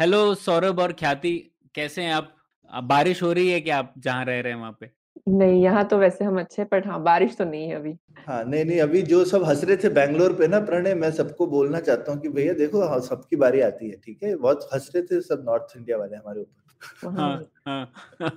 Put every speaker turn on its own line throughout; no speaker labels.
Hello Saurabh और ख्याति कैसे हैं आप? बारिश हो रही है क्या आप जहाँ रह रहे हैं वहाँ पे?
नहीं यहाँ तो वैसे हम अच्छे बट हाँ बारिश तो नहीं है अभी।
हाँ नहीं नहीं अभी जो सब हंस रहे थे बैंगलोर पे ना प्रणय मैं सबको बोलना चाहता हूँ कि भैया देखो हाँ, सबकी बारी आती है ठीक है? बहुत हंस रहे थे सब नॉर्थ इंडिया वाले हमारे ऊपर।
हाँ हाँ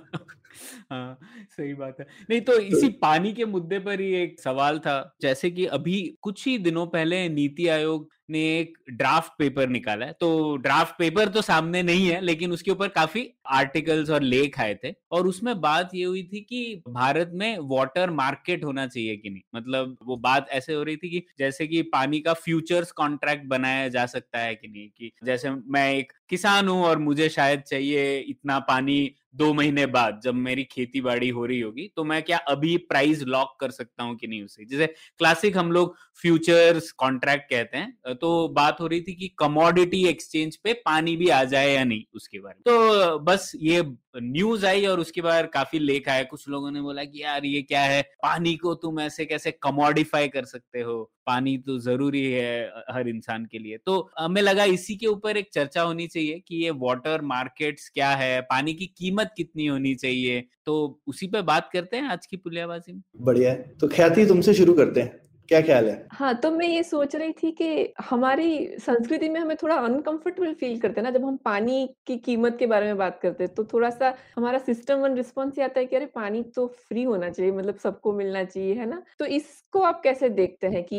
हाँ सही बात है। नहीं तो इसी पानी के मुद्दे पर ही एक सवाल था जैसे कि अभी कुछ ही दिनों पहले नीति आयोग ने एक ड्राफ्ट पेपर निकाला है। तो ड्राफ्ट पेपर तो सामने नहीं है, लेकिन उसके ऊपर काफ़ी आर्टिकल्स और लेख आए थे। और उसमें बात ये हुई थी कि भारत में वाटर मार्केट होना चाहिए कि नहीं? मतलब वो बात ऐसे हो रही थी कि जैसे कि पानी का फ्यूचर्स कॉन्ट्रैक्ट बनाया जा सकता है कि नहीं? कि जैसे मैं एक किसान हूँ और मुझे शायद चाहिए इतना पानी दो महीने बाद जब मेरी खेती बाड़ी हो रही होगी तो मैं क्या अभी प्राइस लॉक कर सकता हूँ कि नहीं उसे? जैसे क्लासिक हम लोग फ्यूचर्स कॉन्ट्रैक्ट कहते हैं तो बात हो रही थी कि कमोडिटी एक्सचेंज पे पानी भी आ जाए या नहीं उसके बारे में। तो बस ये न्यूज़ आई और उसके बाद काफ़ी लेख आए। कुछ लोगों ने बोला कि यार ये क्या है? पानी को तुम ऐसे कैसे कमोडिफाई कर सकते हो? पानी तो ज़रूरी है हर इंसान के लिए। तो हमें लगा इसी के ऊपर एक चर्चा होनी चाहिए कि ये वाटर मार्केट्स क्या है? पानी की कीमत कितनी होनी चाहिए? तो उसी पे बात करते हैं आज की पुलियाबाजी में।
बढ़िया तो ख्याति तुमसे शुरू करते हैं। क्या ख्याल है?
हाँ तो मैं ये सोच रही थी कि हमारी संस्कृति में हमें थोड़ा अनकंफर्टेबल फील करते हैं ना, जब हम पानी की कीमत के बारे में बात करते हैं तो थोड़ा सा हमारा सिस्टम वन रिस्पॉन्स आता है कि अरे, पानी तो फ्री होना चाहिए मतलब सबको मिलना चाहिए, है ना? तो इसको आप कैसे देखते हैं कि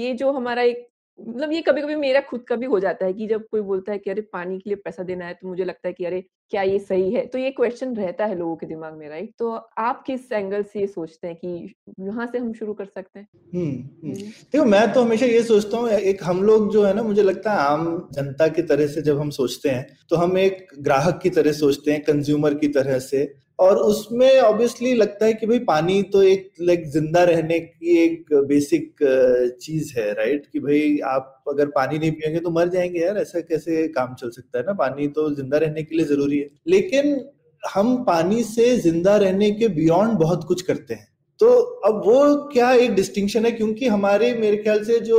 ये जो हमारा एक मतलब ये कभी-कभी मेरा खुद का भी हो जाता है कि जब कोई बोलता है कि अरे पानी के लिए पैसा देना है तो मुझे लगता है कि अरे क्या ये सही है? तो ये क्वेश्चन रहता है लोगों के दिमाग में राइट? तो आप किस एंगल से ये सोचते हैं कि यहाँ से हम शुरू कर सकते हैं?
हम्म हम्म।
हुँ।
देखो मैं तो हमेशा ये सोचता हूँ एक हम लोग जो है ना मुझे लगता है आम जनता की तरह से जब हम सोचते हैं तो हम एक ग्राहक की तरह सोचते हैं कंज्यूमर की तरह से और उसमें ऑब्वियसली लगता है कि भाई पानी तो एक लाइक ज़िंदा रहने की एक बेसिक चीज़ है राइट कि भाई आप अगर पानी नहीं पियेंगे तो मर जाएँगे यार, ऐसा कैसे काम चल सकता है ना? पानी तो ज़िंदा रहने के लिए ज़रूरी है। लेकिन हम पानी से ज़िंदा रहने के बियॉन्ड बहुत कुछ करते हैं। तो अब वो क्या एक डिस्टिंक्शन है? क्योंकि हमारे मेरे ख्याल से जो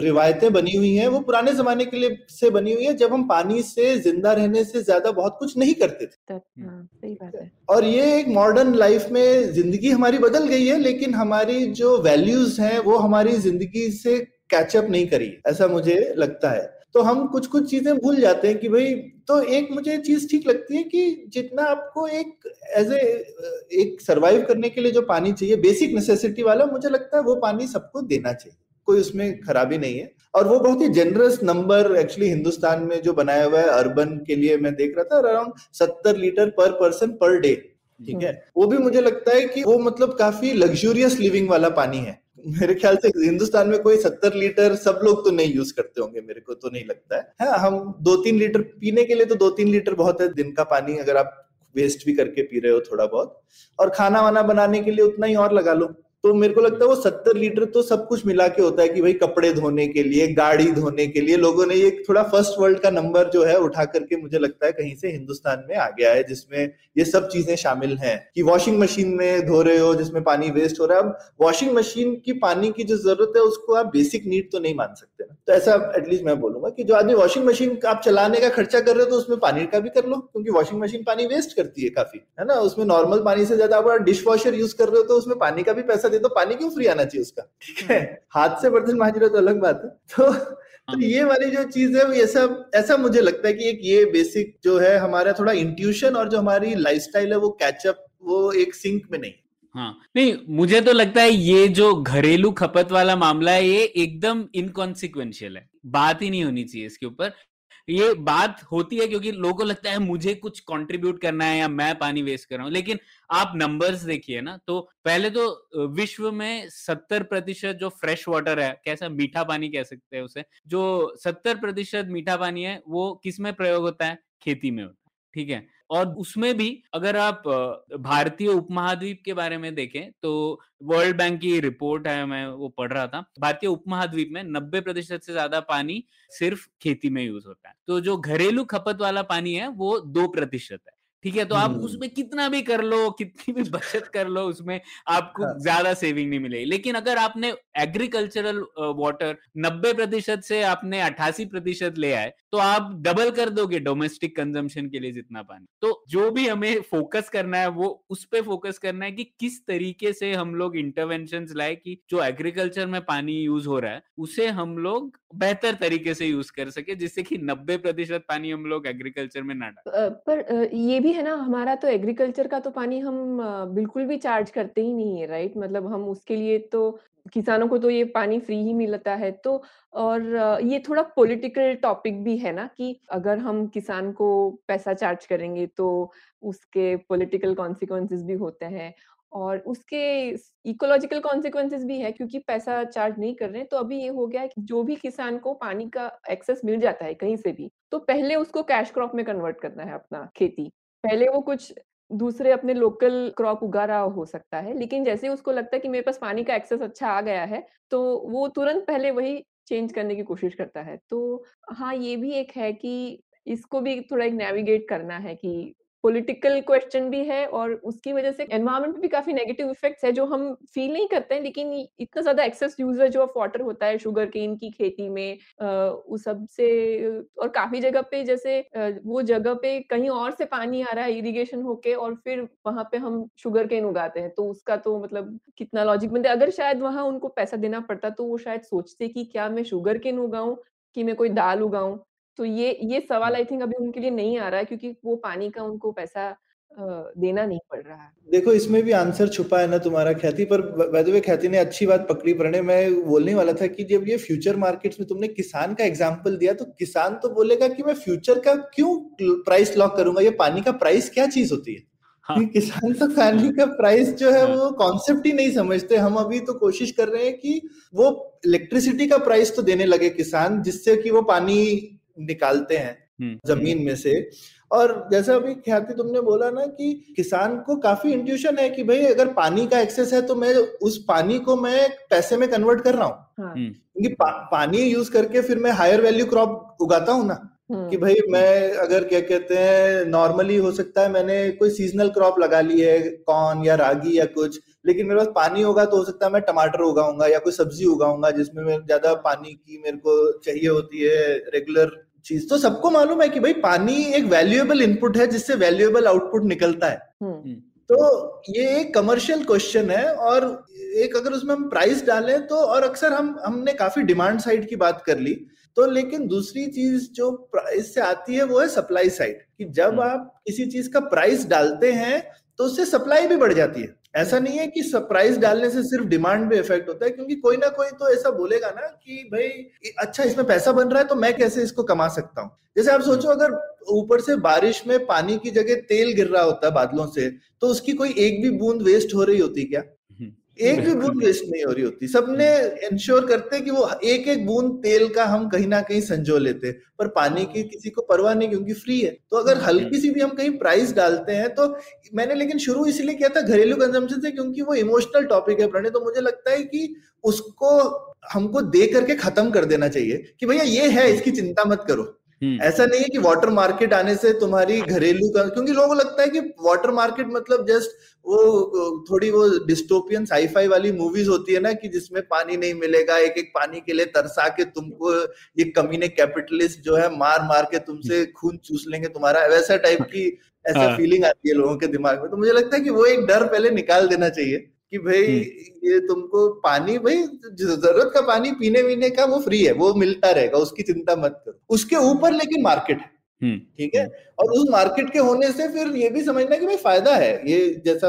रिवायतें बनी हुई हैं वो पुराने जमाने के लिए से बनी हुई है जब हम पानी से ज़िंदा रहने से ज़्यादा बहुत कुछ नहीं करते थे।
हाँ, सही बात है।
और ये एक मॉडर्न लाइफ में ज़िंदगी हमारी बदल गई है लेकिन हमारी जो वैल्यूज़ हैं वो हमारी ज़िंदगी से कैचअप नहीं करी। ऐसा मुझे लगता है। तो हम कुछ कुछ चीज़ें भूल जाते हैं कि भाई तो एक मुझे चीज़ ठीक लगती है कि जितना आपको एक एज ए एक सरवाइव करने के लिए जो पानी चाहिए बेसिक नेसेसिटी वाला मुझे लगता है वो पानी सबको देना चाहिए। कोई उसमें खराबी नहीं है। और वो बहुत ही जेनरस नंबर एक्चुअली हिंदुस्तान में जो बनाया हुआ है अर्बन के लिए मैं देख रहा था अराउंड सत्तर लीटर पर पर्सन पर डे ठीक है? वो भी मुझे लगता है कि वो मतलब काफ़ी लग्जूरियस लिविंग वाला पानी है। मेरे ख्याल से हिंदुस्तान में कोई सत्तर लीटर सब लोग तो नहीं यूज़ करते होंगे, मेरे को तो नहीं लगता है। हाँ हम दो तीन लीटर पीने के लिए तो दो तीन लीटर बहुत है, दिन का पानी अगर आप वेस्ट भी करके पी रहे हो थोड़ा बहुत। और खाना वाना बनाने के लिए उतना ही और लगा लो। तो मेरे को लगता है वो सत्तर लीटर तो सब कुछ मिला के होता है कि भाई कपड़े धोने के लिए, गाड़ी धोने के लिए। लोगों ने ये थोड़ा फ़र्स्ट वर्ल्ड का नंबर जो है उठा करके मुझे लगता है कहीं से हिंदुस्तान में आ गया है, जिसमें ये सब चीज़ें शामिल हैं कि वॉशिंग मशीन में धो रहे हो, जिसमें पानी वेस्ट हो रहा है। अब वॉशिंग मशीन की पानी की जो ज़रूरत है, उसको आप बेसिक नीड तो नहीं मान सकते ना। तो ऐसा एटलीस्ट मैं बोलूँगा कि जो आदमी वॉशिंग मशीन आप चलाने का खर्चा कर रहे हो तो उसमें पानी का भी कर लो, क्योंकि वॉशिंग मशीन पानी वेस्ट करती है काफ़ी, है ना? उसमें नॉर्मल पानी से ज़्यादा आप डिश वॉशर यूज़ कर रहे हो तो उसमें पानी का भी पैसा दे दो पानी क्यों फ्री आना चाहिए उसका? ठीक है? हाथ से बर्तन मांज रहे तो अलग बात है। तो तो ये वाली जो चीज़ है वो ऐसा ऐसा मुझे लगता है कि एक ये बेसिक जो है हमारा थोड़ा इंट्यूशन और जो हमारी लाइफस्टाइल है वो कैचअप वो एक सिंक में नहीं
हाँ। नहीं मुझे तो लगता है ये जो घरेलू खपत वाला मामला है ये एकदम इनकॉन्सिक्वेंशियल है। बात ही नहीं होनी चाहिए इसके ऊपर। ये बात होती है क्योंकि लोगों को लगता है मुझे कुछ कंट्रीब्यूट करना है या मैं पानी वेस्ट कर रहा हूँ। लेकिन आप नंबर्स देखिए ना तो पहले तो विश्व में सत्तर प्रतिशत जो फ्रेश वाटर है, कैसा मीठा पानी कह सकते हैं उसे, जो सत्तर प्रतिशत मीठा पानी है, वो किसमें प्रयोग होता है? खेती में होता है। ठीक है? और उसमें भी अगर आप भारतीय उपमहाद्वीप के बारे में देखें तो वर्ल्ड बैंक की रिपोर्ट है, मैं वो पढ़ रहा था, भारतीय उपमहाद्वीप में 90 प्रतिशत से ज़्यादा पानी सिर्फ़ खेती में यूज़ होता है। तो जो घरेलू खपत वाला पानी है, वो दो प्रतिशत है। ठीक है तो आप हम्म। उसमें कितना भी कर लो कितनी भी बचत कर लो उसमें आपको हाँ। ज़्यादा सेविंग नहीं मिलेगी लेकिन अगर आपने एग्रीकल्चरल वाटर नब्बे प्रतिशत से आपने अट्ठासी प्रतिशत ले आए तो आप डबल कर दोगे डोमेस्टिक कंजम्पशन के लिए जितना पानी तो जो भी हमें फोकस करना है वो उस पर फोकस करना है कि किस तरीके से हम लोग इंटरवेंशन लाए कि जो एग्रीकल्चर में पानी यूज़ हो रहा है उसे हम लोग बेहतर तरीके से यूज़ कर सके जिससे कि नब्बे प्रतिशत पानी हम लोग एग्रीकल्चर में ना डाल
पर ये भी है ना, हमारा तो एग्रीकल्चर का तो पानी हम बिल्कुल भी चार्ज करते ही नहीं है, राइट? मतलब हम उसके लिए तो किसानों को तो ये पानी फ्री ही मिलता है। तो और ये थोड़ा पॉलिटिकल टॉपिक भी है ना कि अगर हम किसान को पैसा चार्ज करेंगे तो उसके पॉलिटिकल कॉन्सिक्वेंसेस भी होते हैं और उसके इकोलॉजिकल कॉन्सिक्वेंसेस भी है क्योंकि पैसा चार्ज नहीं कर रहे तो अभी ये हो गया है कि जो भी किसान को पानी का एक्सेस मिल जाता है कहीं से भी तो पहले उसको कैश क्रॉप में कन्वर्ट करना है अपना खेती। पहले वो कुछ दूसरे अपने लोकल क्रॉप उगा रहा हो सकता है, लेकिन जैसे उसको लगता है कि मेरे पास पानी का एक्सेस अच्छा आ गया है तो वो तुरंत पहले वही चेंज करने की कोशिश करता है। तो हाँ ये भी एक है कि इसको भी थोड़ा एक नेविगेट करना है कि पॉलिटिकल क्वेश्चन भी है और उसकी वजह से एनवायरनमेंट पे भी काफ़ी नेगेटिव इफेक्ट्स है, जो हम फील नहीं करते हैं, लेकिन इतना ज़्यादा एक्सेस यूजेज ऑफ़ वाटर होता है शुगर केन की खेती में उस सबसे, और काफ़ी जगह पे जैसे वो जगह पे कहीं और से पानी आ रहा है इरिगेशन होके, और फिर वहाँ पे हम शुगर केन उगाते हैं तो उसका तो मतलब कितना लॉजिक बनता है। अगर शायद वहाँ उनको पैसा देना पड़ता तो वो शायद सोचते कि क्या मैं शुगर केन उगाऊं, कि मैं कोई दाल उगाऊं। तो ये ये सवाल आई थिंक अभी उनके लिए नहीं आ रहा है क्योंकि वो पानी का उनको पैसा देना नहीं पड़ रहा है।
देखो इसमें भी आंसर छुपा है ना तुम्हारा ख्याति पर वैद्य ख्याति ने अच्छी बात पकड़ी प्रणय मैं बोलने वाला था कि जब ये फ्यूचर मार्केट्स में तुमने किसान का एग्जांपल दिया तो किसान तो बोलेगा कि मैं फ्यूचर का क्यों प्राइस लॉक करूँगा? ये पानी का प्राइस क्या चीज़ होती है? हाँ। किसान तो पानी का प्राइस जो है हाँ। वो कॉन्सेप्ट ही नहीं समझते। हम अभी तो कोशिश कर रहे हैं कि वो इलेक्ट्रिसिटी का प्राइस तो देने लगे किसान जिससे कि वो पानी निकालते हैं हम्म, ज़मीन हम्म। में से और जैसा अभी ख्याति तुमने बोला ना कि किसान को काफ़ी इंट्यूशन है कि भाई अगर पानी का एक्सेस है तो मैं उस पानी को मैं पैसे में कन्वर्ट कर रहा हूँ हाँ। हम्म। क्योंकि पा, पानी यूज़ करके फिर मैं हायर वैल्यू क्रॉप उगाता हूँ ना कि भाई मैं अगर क्या कहते हैं नॉर्मली हो सकता है मैंने कोई सीजनल क्रॉप लगा ली है कॉर्न या रागी या कुछ लेकिन मेरे पास पानी होगा तो हो सकता है मैं टमाटर उगाऊँगा या कोई सब्ज़ी उगाऊँगा जिसमें मैं ज़्यादा पानी की मेरे को चाहिए होती है रेगुलर चीज़ तो सबको मालूम है कि भाई पानी एक वैल्यूएबल इनपुट है जिससे वैल्यूएबल आउटपुट निकलता है हम्म। हम्म। तो ये एक कमर्शियल क्वेश्चन है और एक अगर उसमें हम प्राइस डालें तो और अक्सर हम हमने काफ़ी डिमांड साइड की बात कर ली तो लेकिन दूसरी चीज़ जो प्राइस से आती है वो है सप्लाई साइड कि जब हम्म। आप किसी चीज़ का प्राइस डालते हैं तो उससे सप्लाई भी बढ़ जाती है ऐसा नहीं है कि सरप्राइज़ डालने से सिर्फ़ डिमांड पे इफ़ेक्ट होता है, क्योंकि कोई ना कोई तो ऐसा बोलेगा ना कि भाई अच्छा इसमें पैसा बन रहा है तो मैं कैसे इसको कमा सकता हूँ? जैसे आप सोचो, अगर ऊपर से बारिश में पानी की जगह तेल गिर रहा होता है बादलों से तो उसकी कोई एक भी बूंद वेस्ट हो रही होती क्या? एक भी बूंद वेस्ट नहीं हो रही होती। सबने इंश्योर करते कि वो एक एक बूंद तेल का हम कहीं ना कहीं संजो लेते पर पानी की किसी को परवाह नहीं क्योंकि फ्री है। तो अगर हल्की सी भी हम कहीं प्राइस डालते हैं तो मैंने लेकिन शुरू इसलिए किया था घरेलू कंजम्पशन से क्योंकि वो इमोशनल टॉपिक है प्रणय तो मुझे लगता है कि उसको हमको दे करके खत्म कर देना चाहिए कि भैया ये है इसकी चिंता मत करो। ऐसा नहीं है कि वाटर मार्केट आने से तुम्हारी घरेलू का क्योंकि लोगों को लगता है कि वाटर मार्केट मतलब जस्ट वो थोड़ी वो डिस्टोपियन साईफाई वाली मूवीज़ होती है ना कि जिसमें पानी नहीं मिलेगा एक एक पानी के लिए तरसा के तुमको ये कमीने कैपिटलिस्ट जो है मार मार के तुमसे खून चूस लेंगे तुम्हारा वैसा टाइप की ऐसा फीलिंग हाँ। आती है लोगों के दिमाग में। तो मुझे लगता है कि वो एक डर पहले निकाल देना चाहिए। कि भाई हम्म। ये तुमको पानी भाई ज़रूरत का पानी पीने वीने का वो फ्री है वो मिलता रहेगा उसकी चिंता मत करो उसके ऊपर लेकिन मार्केट है हम्म। ठीक है और उस मार्केट के होने से फिर ये भी समझना कि भाई फ़ायदा है ये जैसा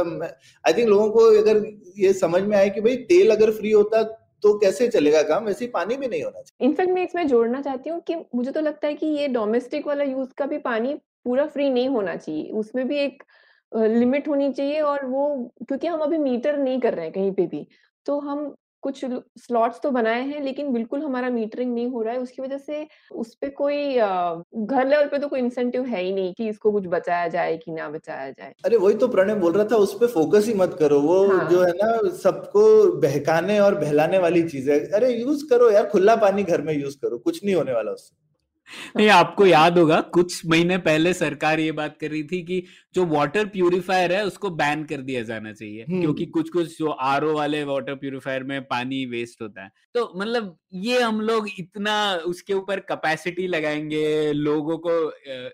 आई थिंक लोगों को अगर ये समझ में आए कि भाई तेल अगर फ्री होता तो कैसे चलेगा काम वैसे पानी भी नहीं होना चाहिए
इनफैक्ट मैं इसमें जोड़ना चाहती हूँ कि मुझे तो लगता है कि ये डोमेस्टिक वाला यूज़ का भी पानी पूरा फ्री नहीं होना चाहिए उसमें भी एक लिमिट होनी चाहिए और वो क्योंकि हम अभी मीटर नहीं कर रहे हैं कहीं पे भी तो हम कुछ स्लॉट्स तो बनाए हैं लेकिन बिल्कुल हमारा मीटरिंग नहीं हो रहा है उसकी वजह से उस पे कोई घर लेवल पे तो कोई इंसेंटिव है ही नहीं कि इसको कुछ बचाया जाए कि ना बचाया जाए।
अरे वही तो प्रणय बोल रहा था उस पे फोकस ही मत करो वो हाँ. जो है। ना सबको बहकाने और बहलाने वाली चीज़ है। अरे यूज़ करो यार खुला पानी घर में यूज़ करो कुछ नहीं होने वाला उससे।
नहीं आपको याद होगा कुछ महीने पहले सरकार ये बात कर रही थी कि जो वाटर प्यूरिफायर है उसको बैन कर दिया जाना चाहिए हम्म। क्योंकि कुछ कुछ जो आरओ वाले वाटर प्यूरिफायर में पानी वेस्ट होता है तो मतलब ये हम लोग इतना उसके ऊपर कैपेसिटी लगाएँगे लोगों को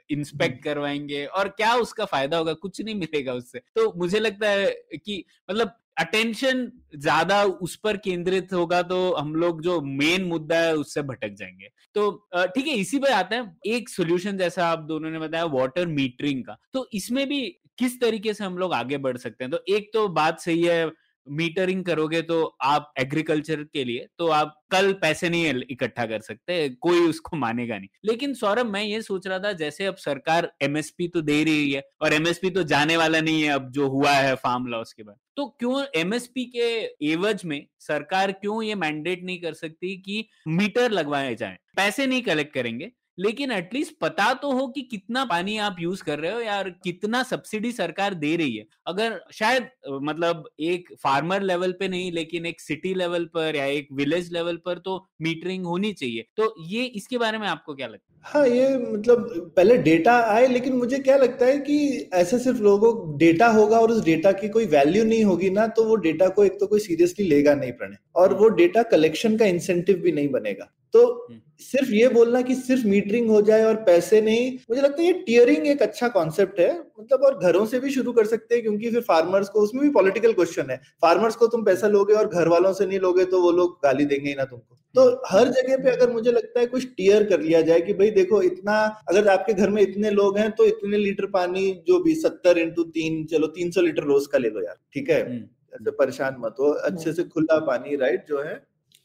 इंस्पेक्ट हम्म। करवाएँगे और क्या उसका फ़ायदा होगा कुछ नहीं मिलेगा उससे तो मुझे लगता है कि मतलब अटेंशन ज़्यादा उस पर केंद्रित होगा तो हम लोग जो मेन मुद्दा है उससे भटक जाएँगे। तो ठीक है, इसी पर आते हैं। एक सोल्यूशन जैसा आप दोनों ने बताया वाटर मीटरिंग का। तो इसमें भी किस तरीके से हम लोग आगे बढ़ सकते हैं? तो एक तो बात सही है मीटरिंग करोगे तो आप एग्रीकल्चर के लिए तो आप कल पैसे नहीं इकट्ठा कर सकते, कोई उसको मानेगा नहीं। लेकिन सौरभ, मैं ये सोच रहा था, जैसे अब सरकार एमएसपी तो दे रही है, और एमएसपी तो जाने वाला नहीं है, अब जो हुआ है फार्म लॉस के बाद। तो क्यों एमएसपी के एवज में सरकार क्यों ये मैंडेट नहीं कर सकती कि मीटर लगवाए जाए? पैसे नहीं कलेक्ट करेंगे लेकिन एटलीस्ट पता तो हो कि कितना पानी आप यूज़ कर रहे हो यार कितना सब्सिडी सरकार दे रही है। अगर शायद मतलब एक फार्मर लेवल पे नहीं लेकिन एक सिटी लेवल पर या एक विलेज लेवल पर तो मीटरिंग होनी चाहिए। तो ये इसके बारे में आपको क्या लगता है?
हाँ ये मतलब पहले डेटा आए लेकिन मुझे क्या लगता है कि ऐसे सिर्फ़ लोगों डेटा होगा और उस डेटा की कोई वैल्यू नहीं होगी ना तो वो डेटा को एक तो कोई सीरियसली लेगा नहीं प्रणय। और वो डेटा कलेक्शन का इंसेंटिव भी नहीं बनेगा। तो हम्म। सिर्फ़ ये बोलना कि सिर्फ़ मीटरिंग हो जाए और पैसे नहीं मुझे लगता है ये टीयरिंग एक अच्छा कॉन्सेप्ट है। मतलब और घरों से भी शुरू कर सकते हैं क्योंकि फिर फार्मर्स को उसमें भी पॉलिटिकल क्वेश्चन है। फार्मर्स को तुम पैसा लोगे और घर वालों से नहीं लोगे तो वो लोग गाली देंगे ही ना तुमको। तो हर जगह पे अगर मुझे लगता है कुछ टीयर कर लिया जाए कि भाई देखो इतना अगर आपके घर में इतने लोग हैं तो इतने लीटर पानी जो भी सत्तर इंटू तीन चलो तीन सौ लीटर रोज का ले लो यार ठीक है? हम्म। ऐसे परेशान मत हो अच्छे से खुला पानी राइट जो है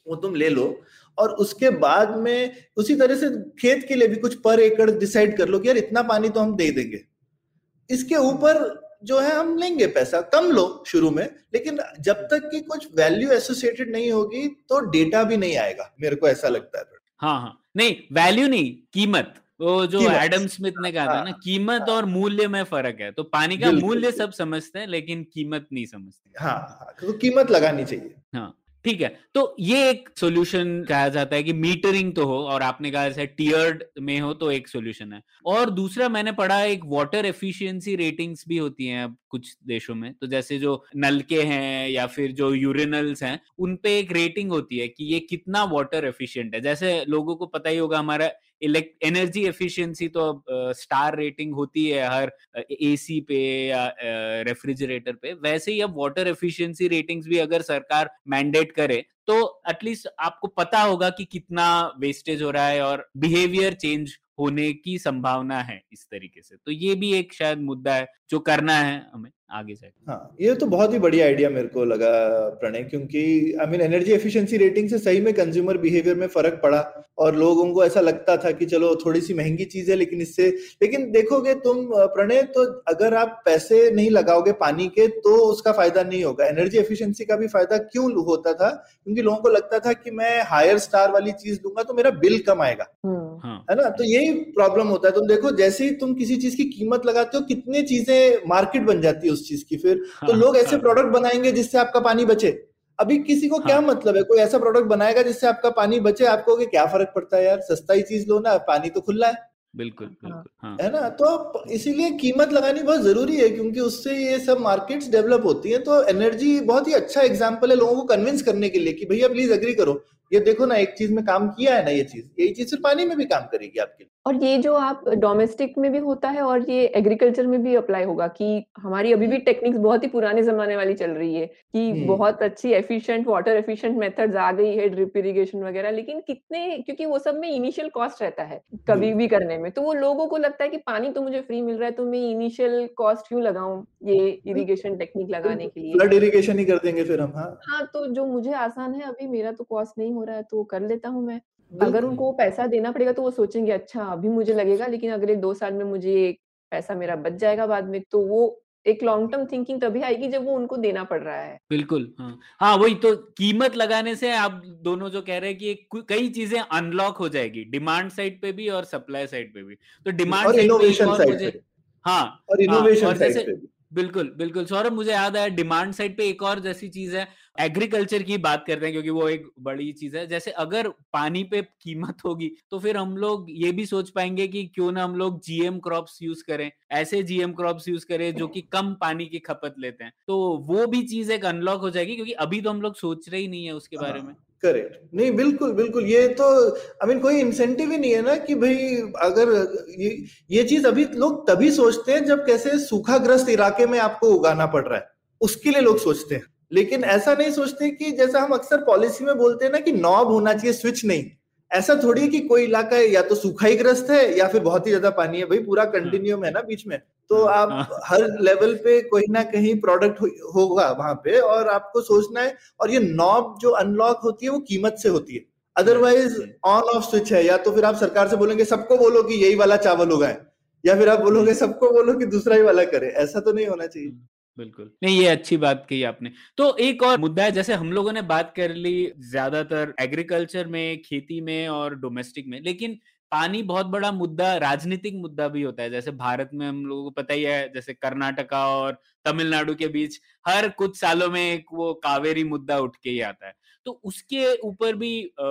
वो तुम ले लो। और उसके बाद में उसी तरह से खेत के लिए भी कुछ पर एकड़ डिसाइड कर लो कि यार इतना पानी तो हम दे देंगे। इसके ऊपर जो है हम लेंगे पैसा कम लो शुरू में लेकिन जब तक कि कुछ वैल्यू एसोसिएटेड नहीं होगी तो डेटा भी नहीं आएगा मेरे को ऐसा लगता है।
हाँ हाँ। नहीं वैल्यू नहीं कीमत। वो जो एडम स्मिथ ने कहा था हाँ, ना कीमत हाँ, और मूल्य में फ़र्क है। तो पानी का मूल्य सब समझते हैं लेकिन कीमत नहीं समझते।
हाँ, हाँ। तो कीमत लगानी चाहिए।
हाँ। ठीक है तो ये एक सोल्यूशन कहा जाता है कि मीटरिंग तो हो और आपने कहा जैसे टीयर्ड में हो तो एक सोल्यूशन है। और दूसरा मैंने पढ़ा एक वाटर एफिशिएंसी रेटिंग्स भी होती हैं अब कुछ देशों में तो जैसे जो नलके हैं या फिर जो यूरिनल्स हैं उनपे एक रेटिंग होती है कि ये कितना वाटर एफिशियंट है। जैसे लोगों को पता ही होगा हमारा एनर्जी एफिशिएंसी तो स्टार रेटिंग होती है हर एसी पे या रेफ्रिजरेटर पे, वैसे ही अब वाटर एफिशिएंसी रेटिंग्स भी अगर सरकार मैंडेट करे तो एटलीस्ट आपको पता होगा कि कितना वेस्टेज हो रहा है और बिहेवियर चेंज होने की संभावना है इस तरीके से। तो ये भी एक शायद मुद्दा है जो करना है हमें। आगे से
हाँ ये तो बहुत ही बढ़िया आइडिया मेरे को लगा प्रणय क्योंकि I mean energy efficiency rating से सही में कंज्यूमर बिहेवियर में फ़र्क पड़ा और लोगों को ऐसा लगता था कि चलो थोड़ी सी महँगी चीज़ है लेकिन इससे लेकिन देखोगे तुम प्रणय तो अगर आप पैसे नहीं लगाओगे पानी के तो उसका फ़ायदा नहीं होगा। एनर्जी एफिशिएंसी का भी फ़ायदा क्यों होता था? क्योंकि लोगों को लगता था कि मैं हायर स्टार वाली चीज़ दूँगा तो मेरा बिल कम आएगा। हम्म। हाँ। है ना? तो यही प्रॉब्लम होता है। तुम देखो जैसे ही तुम किसी चीज़ की कीमत लगाते हो कितनी चीज़ें मार्केट बन जाती है उस चीज़ की। फिर तो हाँ, तो लोग ऐसे प्रोडक्ट हाँ। बनाएँगे जिससे आपका पानी बचे। अभी किसी को हाँ, क्या मतलब है? कोई ऐसा प्रोडक्ट बनाएगा जिससे आपका पानी बचे? आपको कि क्या फ़र्क पड़ता है यार? सस्ता ही चीज़ लो ना पानी तो खुला है।
बिल्कुल बिल्कुल हाँ।
है ना? तो इसीलिए कीमत लगानी बहुत ज़रूरी है क्योंकि उससे ये सब मार्केट्स डेवलप होती हैं तो एनर्जी बहुत ही अच्छा एग्जांपल है लोगों को कन्विंस करने के लिए कि भैया प्लीज़ अग्री करो। ये देखो ना एक चीज़ में काम किया है ना ये चीज़ यही चीज़ सिर्फ़ पानी में भी काम करेगी आपके लिए।
और ये जो आप डोमेस्टिक में भी होता है और ये एग्रीकल्चर में भी अप्लाई होगा कि हमारी अभी भी टेक्निक्स बहुत ही पुराने जमाने वाली चल रही है कि
हम्म।
बहुत अच्छी एफिशिएंट वाटर एफिशिएंट मेथड्स आ गई है ड्रिप इरिगेशन वगैरह लेकिन कितने क्योंकि वो सब में इनिशियल कॉस्ट रहता है कभी भी करने में तो वो लोगों को लगता है कि पानी तो मुझे फ्री मिल रहा है तो मैं इनिशियल कॉस्ट क्यों लगाऊँ ये इरिगेशन टेक्निक लगाने के लिए?
फ्लड इरिगेशन ही कर देंगे फिर हम हाँ।
हाँ तो जो मुझे आसान है अभी मेरा तो कॉस्ट नहीं हो रहा है तो वो कर लेता हूँ मैं। अगर उनको पैसा देना पड़ेगा तो वो सोचेंगे अच्छा अभी मुझे लगेगा लेकिन अगले दो साल में मुझे ये पैसा मेरा बच जाएगा बाद में। तो वो एक लॉन्ग टर्म थिंकिंग तभी आएगी जब वो उनको देना पड़ रहा है।
बिल्कुल हाँ। हाँ वही तो कीमत लगाने से आप दोनों जो कह रहे हैं कि कई चीज़ें अनलॉक हो जाएगी डिमांड साइड पे भी और सप्लाई साइड पे भी। तो डिमांड साइड पे और हाँ
और
हाँ
इनोवेशन
और
साइड पे भी।
बिल्कुल बिल्कुल। सौरभ मुझे याद आया डिमांड साइड पे एक और जैसी चीज़ है एग्रीकल्चर की बात करते हैं क्योंकि वो एक बड़ी चीज़ है। जैसे अगर पानी पे कीमत होगी तो फिर हम लोग ये भी सोच पाएँगे कि क्यों ना हम लोग जीएम क्रॉप्स यूज़ करें। ऐसे जीएम क्रॉप्स यूज़ करें जो कि कम पानी की खपत लेते हैं। तो वो भी चीज़ एक अनलॉक हो जाएगी क्योंकि अभी तो हम लोग सोच रहे ही नहीं है उसके बारे में।
करेक्ट नहीं बिल्कुल बिल्कुल ये तो आई I मीन mean, कोई इंसेंटिव ही नहीं है ना कि भाई अगर ये ये चीज़ अभी लोग तभी सोचते हैं जब कैसे सूखाग्रस्त इलाके में आपको उगाना पड़ रहा है। उसके लिए लोग सोचते हैं। लेकिन ऐसा नहीं सोचते कि जैसा हम अक्सर पॉलिसी में बोलते हैं ना कि नॉब होना चाहिए स्विच नहीं। ऐसा थोड़ी है कि कोई इलाका है या तो सूखाई ग्रस्त है या फिर बहुत ही ज़्यादा पानी है। भाई पूरा कंटिन्यूम है ना बीच में। तो
हाँ,
आप
हाँ।
हर लेवल पे कोई ना कहीं प्रोडक्ट होगा हो वहाँ पे और आपको सोचना है और ये नॉब जो अनलॉक होती है वो कीमत से होती है। अदरवाइज़ ऑन ऑफ़ स्विच है या तो फिर आप सरकार से बोलेंगे सबको बोलो कि यही वाला चावल उगाए या फिर आप बोलोगे सबको बोलो कि दूसरा ही वाला करे ऐसा तो नहीं होना चाहिए।
बिल्कुल। नहीं, ये अच्छी बात कही आपने। तो एक और मुद्दा है, जैसे हम लोगों ने बात कर ली ज़्यादातर एग्रीकल्चर में, खेती में और डोमेस्टिक में, लेकिन पानी बहुत बड़ा मुद्दा, राजनीतिक मुद्दा भी होता है। जैसे भारत में हम लोगों को पता ही है, जैसे कर्नाटका और तमिलनाडु के बीच हर कुछ सालों में एक वो कावेरी मुद्दा उठ के ही आता है। तो उसके ऊपर भी आ,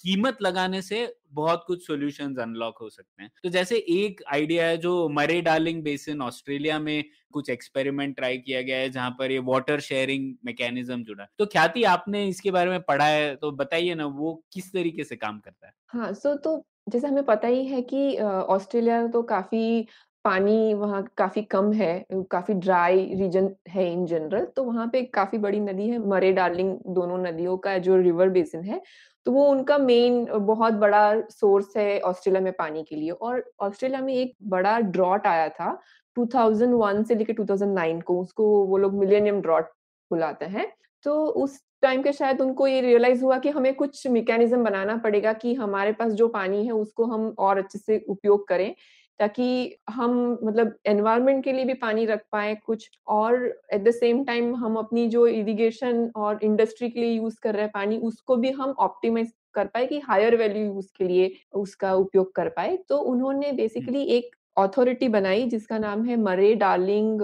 कीमत लगाने से बहुत कुछ सॉल्यूशंस अनलॉक हो सकते हैं। तो जैसे एक आइडिया है जो मरे डार्लिंग बेसिन ऑस्ट्रेलिया में कुछ एक्सपेरिमेंट ट्राई किया गया है जहाँ पर ये वाटर शेयरिंग मैकेनिज्म जुड़ा। तो ख्याति आपने इसके बारे में पढ़ा है तो बताइए ना वो किस तरीके से काम करता है?
हाँ सो तो जैसे हमें पता ही है कि ऑस्ट्रेलिया तो काफ़ी पानी वहाँ काफ़ी कम है काफ़ी ड्राई रीजन है इन जनरल तो वहाँ पे काफ़ी बड़ी नदी है मरे डार्लिंग दोनों नदियों का जो रिवर बेसिन है तो वो उनका मेन बहुत बड़ा सोर्स है ऑस्ट्रेलिया में पानी के लिए। और ऑस्ट्रेलिया में एक बड़ा ड्रॉट आया था 2001 से लेकर 2009 को, उसको वो लोग मिलेनियम ड्रॉट बुलाते हैं तो उस टाइम के शायद उनको ये रियलाइज़ हुआ कि हमें कुछ मैकेनिज्म बनाना पड़ेगा कि हमारे पास जो पानी है, उसको हम और अच्छे से उपयोग करें। ताकि हम मतलब एनवायरनमेंट के लिए भी पानी रख पाए कुछ और एट द सेम टाइम हम अपनी जो इरिगेशन और इंडस्ट्री के लिए यूज़ कर रहे हैं पानी उसको भी हम ऑप्टिमाइज कर पाए कि हायर वैल्यू यूज़ के लिए उसका उपयोग कर पाए। तो उन्होंने बेसिकली एक अथॉरिटी बनाई जिसका नाम है मरे डार्लिंग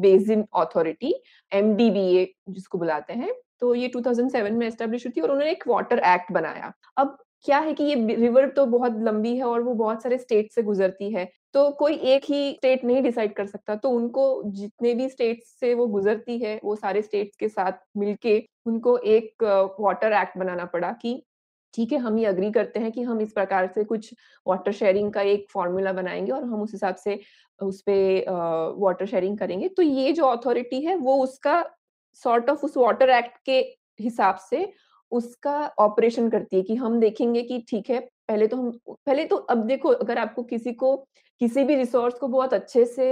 बेसिन अथॉरिटी एम जिसको बुलाते हैं। तो ये 2007 में एस्टेब्लिश हुई थी और उन्होंने एक वाटर एक्ट बनाया। अब क्या है कि ये रिवर तो बहुत लंबी है और वो बहुत सारे स्टेट से गुजरती है तो कोई एक ही स्टेट नहीं डिसाइड कर सकता तो उनको जितने भी स्टेट से वो गुजरती है, वो सारे स्टेट्स के साथ मिलके उनको एक वाटर एक्ट बनाना पड़ा कि ठीक है, हम ये अग्री करते हैं कि हम इस प्रकार से कुछ वाटर शेयरिंग का एक फॉर्मूला बनाएँगे और हम उस हिसाब से उस पे वाटर शेयरिंग करेंगे तो ये जो अथॉरिटी है वो उसका सॉर्ट ऑफ़ उस वाटर एक्ट के हिसाब से उसका ऑपरेशन करती है कि हम देखेंगे कि ठीक है, पहले तो हम, पहले तो अब देखो, अगर आपको किसी को, किसी भी रिसोर्स को बहुत अच्छे से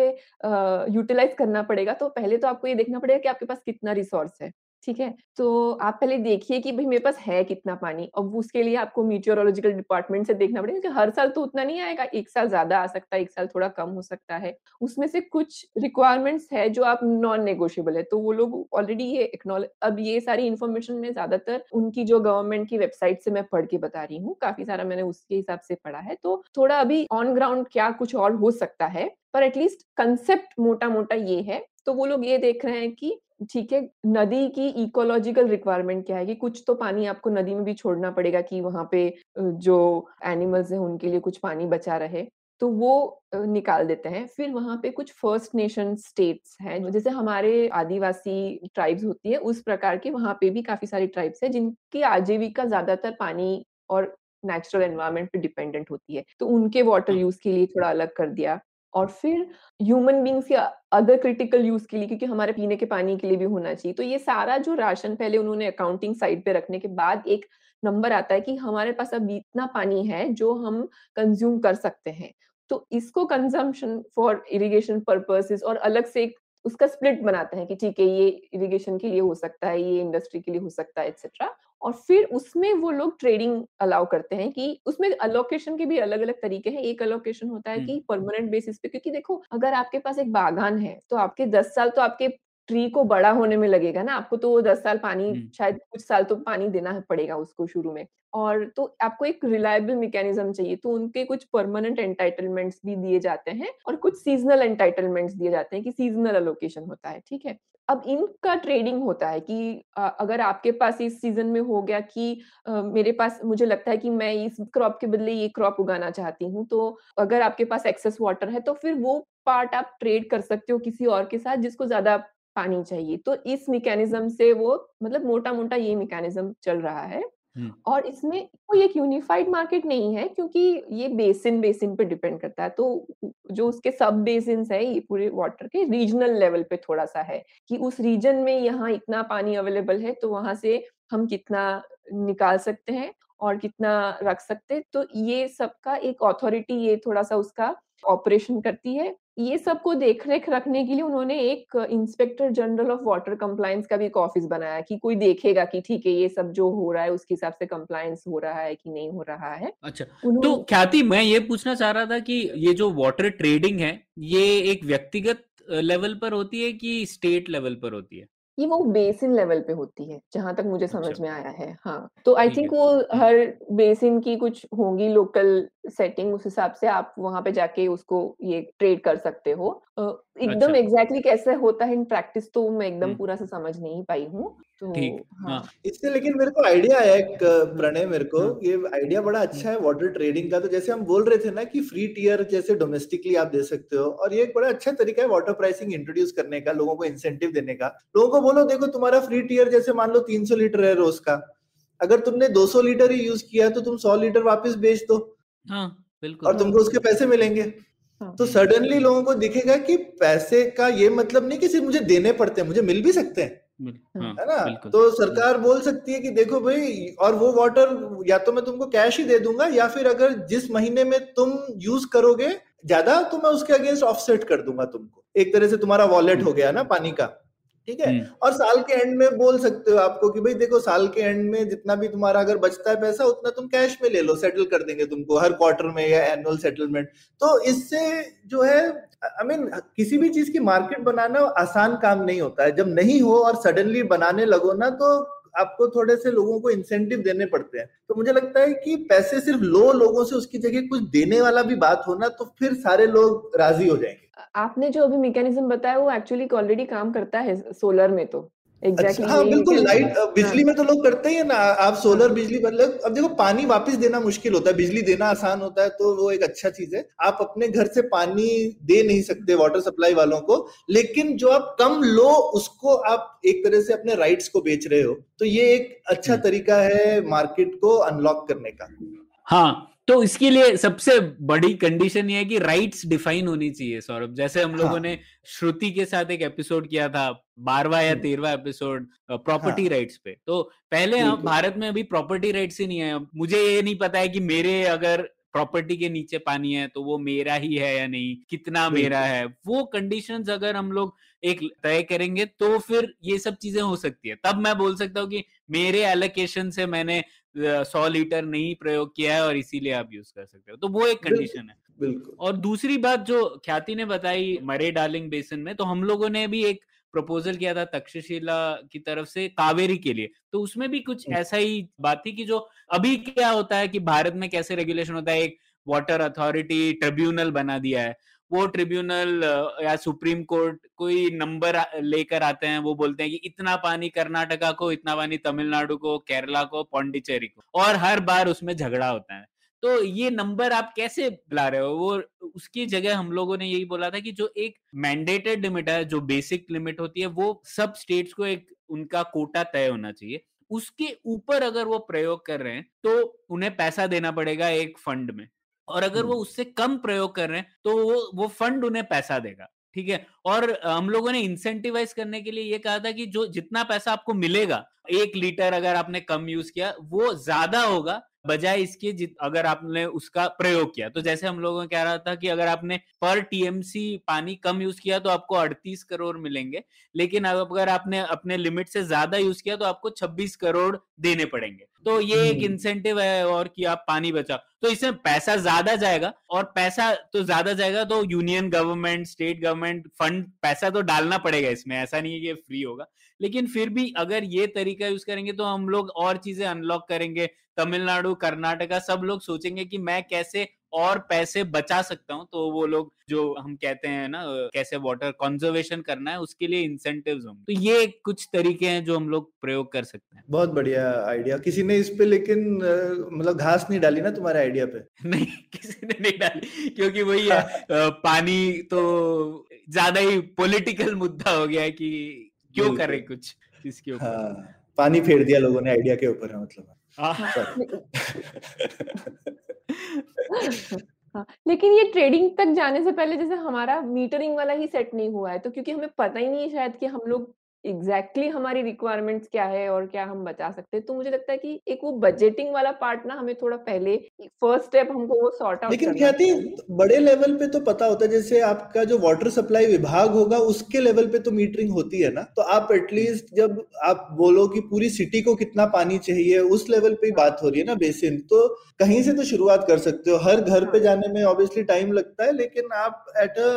यूटिलाइज करना पड़ेगा तो पहले तो आपको ये देखना पड़ेगा कि आपके पास कितना रिसोर्स है। ठीक है? तो आप पहले देखिए कि भाई मेरे पास है कितना पानी अब उसके लिए आपको मीटियोरोलॉजिकल डिपार्टमेंट से देखना पड़ेगा कि हर साल तो उतना नहीं आएगा, एक साल ज़्यादा आ सकता है, एक साल थोड़ा कम हो सकता है। उसमें से कुछ रिक्वायरमेंट्स है जो आप नॉन नेगोशियबल है तो वो लोग ऑलरेडी ये अब ये सारी इन्फॉर्मेशन में ज़्यादातर उनकी जो गवर्नमेंट की वेबसाइट से मैं पढ़ के बता रही हूँ, काफ़ी सारा मैंने उसके हिसाब से पढ़ा है तो थोड़ा अभी ऑन ग्राउंड क्या कुछ और हो सकता है, पर एटलीस्ट कंसेप्ट मोटा मोटा ये है तो वो लोग ये देख रहे हैं कि ठीक है नदी की इकोलॉजिकल रिक्वायरमेंट क्या है कि कुछ तो पानी आपको नदी में भी छोड़ना पड़ेगा कि वहाँ पे जो एनिमल्स हैं उनके लिए कुछ पानी बचा रहे तो वो निकाल देते हैं। फिर वहाँ पे कुछ फ़र्स्ट नेशन स्टेट्स हैं जैसे हमारे आदिवासी ट्राइब्स होती है उस प्रकार के वहाँ पे भी काफ़ी सारी ट्राइब्स है जिनकी आजीविका ज़्यादातर पानी और नेचुरल एनवायरनमेंट पे डिपेंडेंट होती है। तो उनके वाटर यूज़ हाँ। के लिए थोड़ा अलग कर दिया। और फिर ह्यूमन बींग्स या अदर क्रिटिकल यूज़ के लिए, क्योंकि हमारे पीने के पानी के लिए भी होना चाहिए। तो ये सारा जो राशन पहले उन्होंने अकाउंटिंग साइड पे रखने के बाद एक नंबर आता है कि हमारे पास अब इतना पानी है जो हम कंज्यूम कर सकते हैं। तो इसको कंजम्पशन फॉर इरिगेशन पर्पसेस और अलग से एक उसका स्प्लिट बनाते हैं कि ठीक है, ये इरिगेशन के लिए हो सकता है, ये इंडस्ट्री के लिए हो सकता है एक्सेट्रा और फिर उसमें वो लोग ट्रेडिंग अलाउ करते हैं कि उसमें अलोकेशन के भी अलग अलग तरीके हैं। एक अलोकेशन होता है कि परमानेंट बेसिस पे क्योंकि देखो अगर आपके पास एक बागान है तो आपके दस साल तो आपके ट्री को बड़ा होने में लगेगा ना। आपको तो दस साल पानी शायद कुछ साल तो पानी देना पड़ेगा उसको शुरू में। और तो आपको एक रिलायबल मैकेनिज्म चाहिए तो उनके कुछ परमानेंट एंटाइटलमेंट्स भी दिए जाते हैं और कुछ सीजनल एंटाइटलमेंट्स दिए जाते हैं कि सीजनल अलोकेशन होता है ठीक है? अब इनका ट्रेडिंग होता है कि अगर आपके पास इस सीज़न में हो गया कि मेरे पास मुझे लगता है कि मैं इस क्रॉप के बदले ये क्रॉप उगाना चाहती हूँ तो अगर आपके पास एक्सेस वाटर है तो फिर वो पार्ट आप ट्रेड कर सकते हो किसी और के साथ जिसको ज़्यादा पानी चाहिए। तो इस मैकेनिज्म से वो मतलब मोटा मोटा ये मैकेनिज्म चल रहा है। और इसमें कोई एक यूनिफाइड मार्केट नहीं है, क्योंकि ये बेसिन बेसिन पे डिपेंड करता है। तो जो उसके सब बेसिन है, ये पूरे वाटर के रीजनल लेवल पे थोड़ा सा है कि उस रीजन में यहाँ इतना पानी अवेलेबल है तो वहाँ से हम कितना निकाल सकते हैं और कितना रख सकते हैं। तो ये सबका एक ऑथोरिटी ये थोड़ा सा उसका ऑपरेशन करती है। ये सबको देख रेख रखने के लिए उन्होंने एक inspector general of water compliance का भी एक ऑफ़िस बनाया कि कोई देखेगा कि ठीक है ये सब जो हो रहा है उसके हिसाब से कंप्लायंस हो रहा है कि नहीं हो रहा है।
अच्छा तो ख्याति मैं ये पूछना चाह रहा था कि ये जो वाटर ट्रेडिंग है ये एक व्यक्तिगत लेवल पर होती है कि स्टेट लेवल पर होती है?
ये वो बेसिन लेवल पे होती है जहाँ तक मुझे समझ अच्छा। में आया है हाँ तो आई थिंक वो। हर बेसिन की कुछ होगी लोकल सेटिंग उस हिसाब से आप वहाँ पे जाके उसको ये ट्रेड कर सकते हो एकदम अच्छा। एग्जैक्टली कैसे होता है इन प्रैक्टिस तो मैं एकदम पूरा से समझ नहीं पाई हूँ तो हाँ।, हाँ
इससे लेकिन मेरे को आइडिया आया एक प्रणय मेरे को हाँ। ये आइडिया बड़ा अच्छा है वाटर ट्रेडिंग का तो जैसे हम बोल रहे थे ना कि फ्री टीयर जैसे डोमेस्टिकली आप दे सकते हो और ये एक बड़ा अच्छा तरीका है वाटर प्राइसिंग इंट्रोड्यूस करने का लोगों को इंसेंटिव देने का लोगों को बोलो देखो तुम्हारा फ्री टीयर जैसे मान लो तीन सौ लीटर है रोज का अगर तुमने 200 लीटर ही यूज़ किया तो तुम 100 लीटर वापस बेच दो
हाँ बिल्कुल
और तुमको उसके पैसे मिलेंगे हाँ। तो सडनली लोगों को दिखेगा कि पैसे का ये मतलब नहीं कि सिर्फ़ मुझे देने पड़ते हैं मुझे मिल भी सकते हैं हाँ, है ना? तो सरकार बोल सकती है कि देखो भाई और वो वाटर या तो मैं तुमको कैश ही दे दूँगा या फिर अगर जिस महीने में तुम यूज़ करोगे ज़्यादा तो मैं उसके अगेंस्ट ऑफसेट कर दूँगा तुमको। एक तरह से तुम्हारा वॉलेट हो गया ना पानी का। ठीक है? हम्म। और साल के एंड में बोल सकते हो आपको कि भाई देखो साल के एंड में जितना भी तुम्हारा अगर बचता है पैसा उतना तुम कैश में ले लो सेटल कर देंगे तुमको हर क्वार्टर में या एनुअल सेटलमेंट तो इससे जो है आई मीन किसी भी चीज़ की मार्केट बनाना आसान काम नहीं होता है। जब नहीं हो और सडनली बनाने लगो ना तो आपको थोड़े से लोगों को इंसेंटिव देने पड़ते हैं। तो मुझे लगता है कि पैसे सिर्फ़ लो लोगों से उसकी जगह कुछ देने वाला भी बात होना तो फिर सारे लोग राज़ी हो जाएँगे।
आपने जो अभी मेकेनिज्म बताया, वो एक्चुअली ऑलरेडी काम करता है सोलर में तो।
Exactly अच्छा, हाँ बिल्कुल लाइट बिजली हाँ. में तो लोग करते ही है ना आप सोलर। बिजली मतलब अब देखो पानी वापस देना मुश्किल होता है बिजली देना आसान होता है तो वो एक अच्छा चीज़ है आप अपने घर से पानी दे नहीं सकते वाटर सप्लाई वालों को लेकिन जो आप कम लो उसको आप एक तरह से अपने राइट्स को बेच रहे हो तो ये एक अच्छा हम्म। तरीका है मार्केट को अनलॉक करने का
हाँ तो इसके लिए सबसे बड़ी कंडीशन ये है कि राइट्स डिफाइन होनी चाहिए सौरभ जैसे हम लोगों हाँ. ने श्रुति के साथ एक एपिसोड किया था बारवा या। तेरवा एपिसोड प्रॉपर्टी हाँ. राइट्स पे। तो पहले हम भारत में अभी प्रॉपर्टी राइट्स ही नहीं है। मुझे ये नहीं पता है कि मेरे अगर प्रॉपर्टी के नीचे पानी है तो वो मेरा ही है या नहीं? कितना मेरा है? वो कंडीशंस अगर हम लोग एक तय करेंगे तो फिर ये सब चीज़ें हो सकती है। तब मैं बोल सकता हूँ कि मेरे एलोकेशन से मैंने सौ लीटर नहीं प्रयोग किया है और इसीलिए आप यूज़ कर सकते हो। तो वो एक कंडीशन है।
बिल्कुल।
और दूसरी बात जो ख्याति ने बताई मरे डार्लिंग बेसन में तो हम लोगों ने भी एक प्रपोजल किया था तक्षशिला की तरफ़ से कावेरी के लिए। तो उसमें भी कुछ ऐसा ही बात थी कि जो अभी क्या होता है कि भारत में कैसे रेगुलेशन होता है एक वाटर अथॉरिटी ट्रिब्यूनल बना दिया है। वो ट्रिब्यूनल या सुप्रीम कोर्ट कोई नंबर लेकर आते हैं वो बोलते हैं कि इतना पानी कर्नाटका को इतना पानी तमिलनाडु को केरला को पौंडीचेरी को और हर बार उसमें झगड़ा होता है। तो ये नंबर आप कैसे ला रहे हो? वो उसकी जगह हम लोगों ने यही बोला था कि जो एक मैंडेटेड लिमिट है जो बेसिक लिमिट होती है वो सब स्टेट्स को एक उनका कोटा तय होना चाहिए। उसके ऊपर अगर वो प्रयोग कर रहे हैं तो उन्हें पैसा देना पड़ेगा एक फंड में। और अगर वो उससे कम प्रयोग कर रहे हैं तो वो वो फंड उन्हें पैसा देगा ठीक है? और हम लोगों ने इंसेंटिवाइज करने के लिए ये कहा था कि जो जितना पैसा आपको मिलेगा एक लीटर अगर आपने कम यूज़ किया वो ज़्यादा होगा बजाय इसके अगर आपने उसका प्रयोग किया। तो जैसे हम लोगों ने कह रहा था कि अगर आपने पर टीएमसी पानी कम यूज़ किया तो आपको 38 करोड़ मिलेंगे, लेकिन अगर आपने अपने लिमिट से ज़्यादा यूज़ किया तो आपको 26 करोड़ देने पड़ेंगे। तो ये एक इंसेंटिव है और कि आप पानी बचाओ। तो इसमें पैसा ज़्यादा जाएगा और पैसा तो ज़्यादा जाएगा तो union government state government fund पैसा तो डालना पड़ेगा इसमें ऐसा नहीं है कि फ्री होगा। लेकिन फिर भी अगर ये तरीका यूज़ करेंगे तो हम लोग और चीज़ें अनलॉक करेंगे। तमिलनाडु कर्नाटका सब लोग सोचेंगे कि मैं कैसे और पैसे बचा सकता हूँ तो वो लोग जो हम कहते हैं ना कैसे वाटर कंजर्वेशन करना है उसके लिए इंसेंटिव्स होंगे। तो ये कुछ तरीके हैं जो हम लोग प्रयोग कर सकते हैं।
बहुत बढ़िया आइडिया किसी ने इस पे लेकिन मतलब घास नहीं डाली ना तुम्हारे आइडिया पे?
नहीं किसी ने नहीं डाली क्योंकि वही है पानी तो ज़्यादा ही पॉलिटिकल मुद्दा हो गया है कि क्यों करे कुछ इसके ऊपर।
हाँ, पानी फेर दिया लोगों ने आइडिया के ऊपर है मतलब। हाँ,
लेकिन ये ट्रेडिंग तक जाने से पहले जैसे हमारा मीटरिंग वाला ही सेट नहीं हुआ है तो क्योंकि हमें पता ही नहीं है शायद कि हम लोग एग्जैक्टली exactly हमारी रिक्वायरमेंट्स क्या है और क्या हम बचा सकते हैं। तो मुझे लगता है कि एक वो बजटिंग वाला पार्ट ना हमें थोड़ा पहले फ़र्स्ट स्टेप हमको वो सॉर्ट आउट
लेकिन ख्याति बड़े लेवल पे तो पता होता है जैसे आपका जो वाटर सप्लाई विभाग होगा उसके लेवल पे तो मीटरिंग होती है ना? तो आप एटलीस्ट जब आप बोलो कि पूरी सिटी को कितना पानी चाहिए उस लेवल पे बात हो रही है ना बेसिन तो कहीं से तो शुरुआत कर सकते हो। हर घर पे हाँ। जाने में ऑब्वियसली टाइम लगता है लेकिन आप at a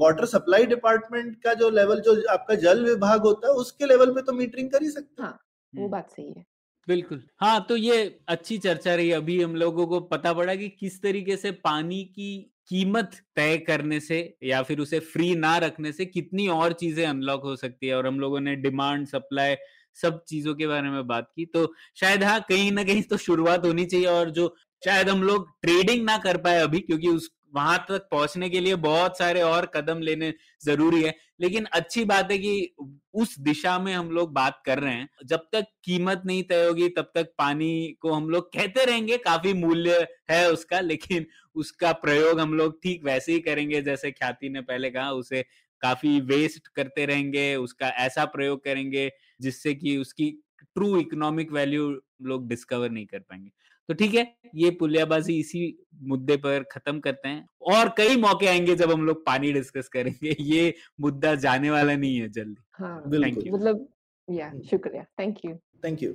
water supply department का जो लेवल जो आपका जल विभाग होता है उसके लेवल पे तो मीटरिंग कर ही सकते
हाँ। वो बात सही है।
बिल्कुल। हाँ तो ये अच्छी चर्चा रही। अभी हम लोगों को पता पड़ा कि किस तरीके से पानी की कीमत तय करने से या फिर उसे फ्री ना रखने से कितनी और चीज़ें अनलॉक हो सकती है और हम लोगों ने डिमांड सप्लाई सब चीज़ों के बारे में बात की। तो शायद हाँ कहीं ना कहीं तो शुरुआत होनी चाहिए और जो शायद हम लोग ट्रेडिंग ना कर पाए अभी क्योंकि उस वहाँ तक पहुँचने के लिए बहुत सारे और कदम लेने ज़रूरी है। लेकिन अच्छी बात है कि उस दिशा में हम लोग बात कर रहे हैं। जब तक कीमत नहीं तय होगी, तब तक पानी को हम लोग कहते रहेंगे, काफ़ी मूल्य है उसका, लेकिन उसका प्रयोग हम लोग ठीक वैसे ही करेंगे, जैसे ख्याति ने पहले कहा, उसे काफ़ी वेस्ट करते रहेंगे, उसका ऐसा प्रयोग करेंगे, जिससे कि उसकी ट्रू इकोनॉमिक वैल्यू लोग डिस्कवर नहीं कर पाएँगे। तो ठीक है, ये पुलियाबाजी इसी मुद्दे पर खत्म करते हैं। और कई मौके आएँगे जब हम लोग पानी डिस्कस करेंगे। ये मुद्दा जाने वाला नहीं है जल्दी।
हाँ, मतलब या शुक्रिया। थैंक यू
थैंक यू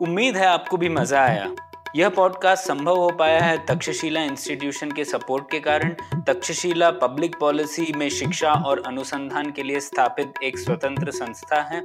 उम्मीद है आपको भी मज़ा आया। यह पॉडकास्ट संभव हो पाया है तक्षशिला इंस्टीट्यूशन के सपोर्ट के कारण। तक्षशिला पब्लिक पॉलिसी में शिक्षा और अनुसंधान के लिए स्थापित एक स्वतंत्र संस्था है।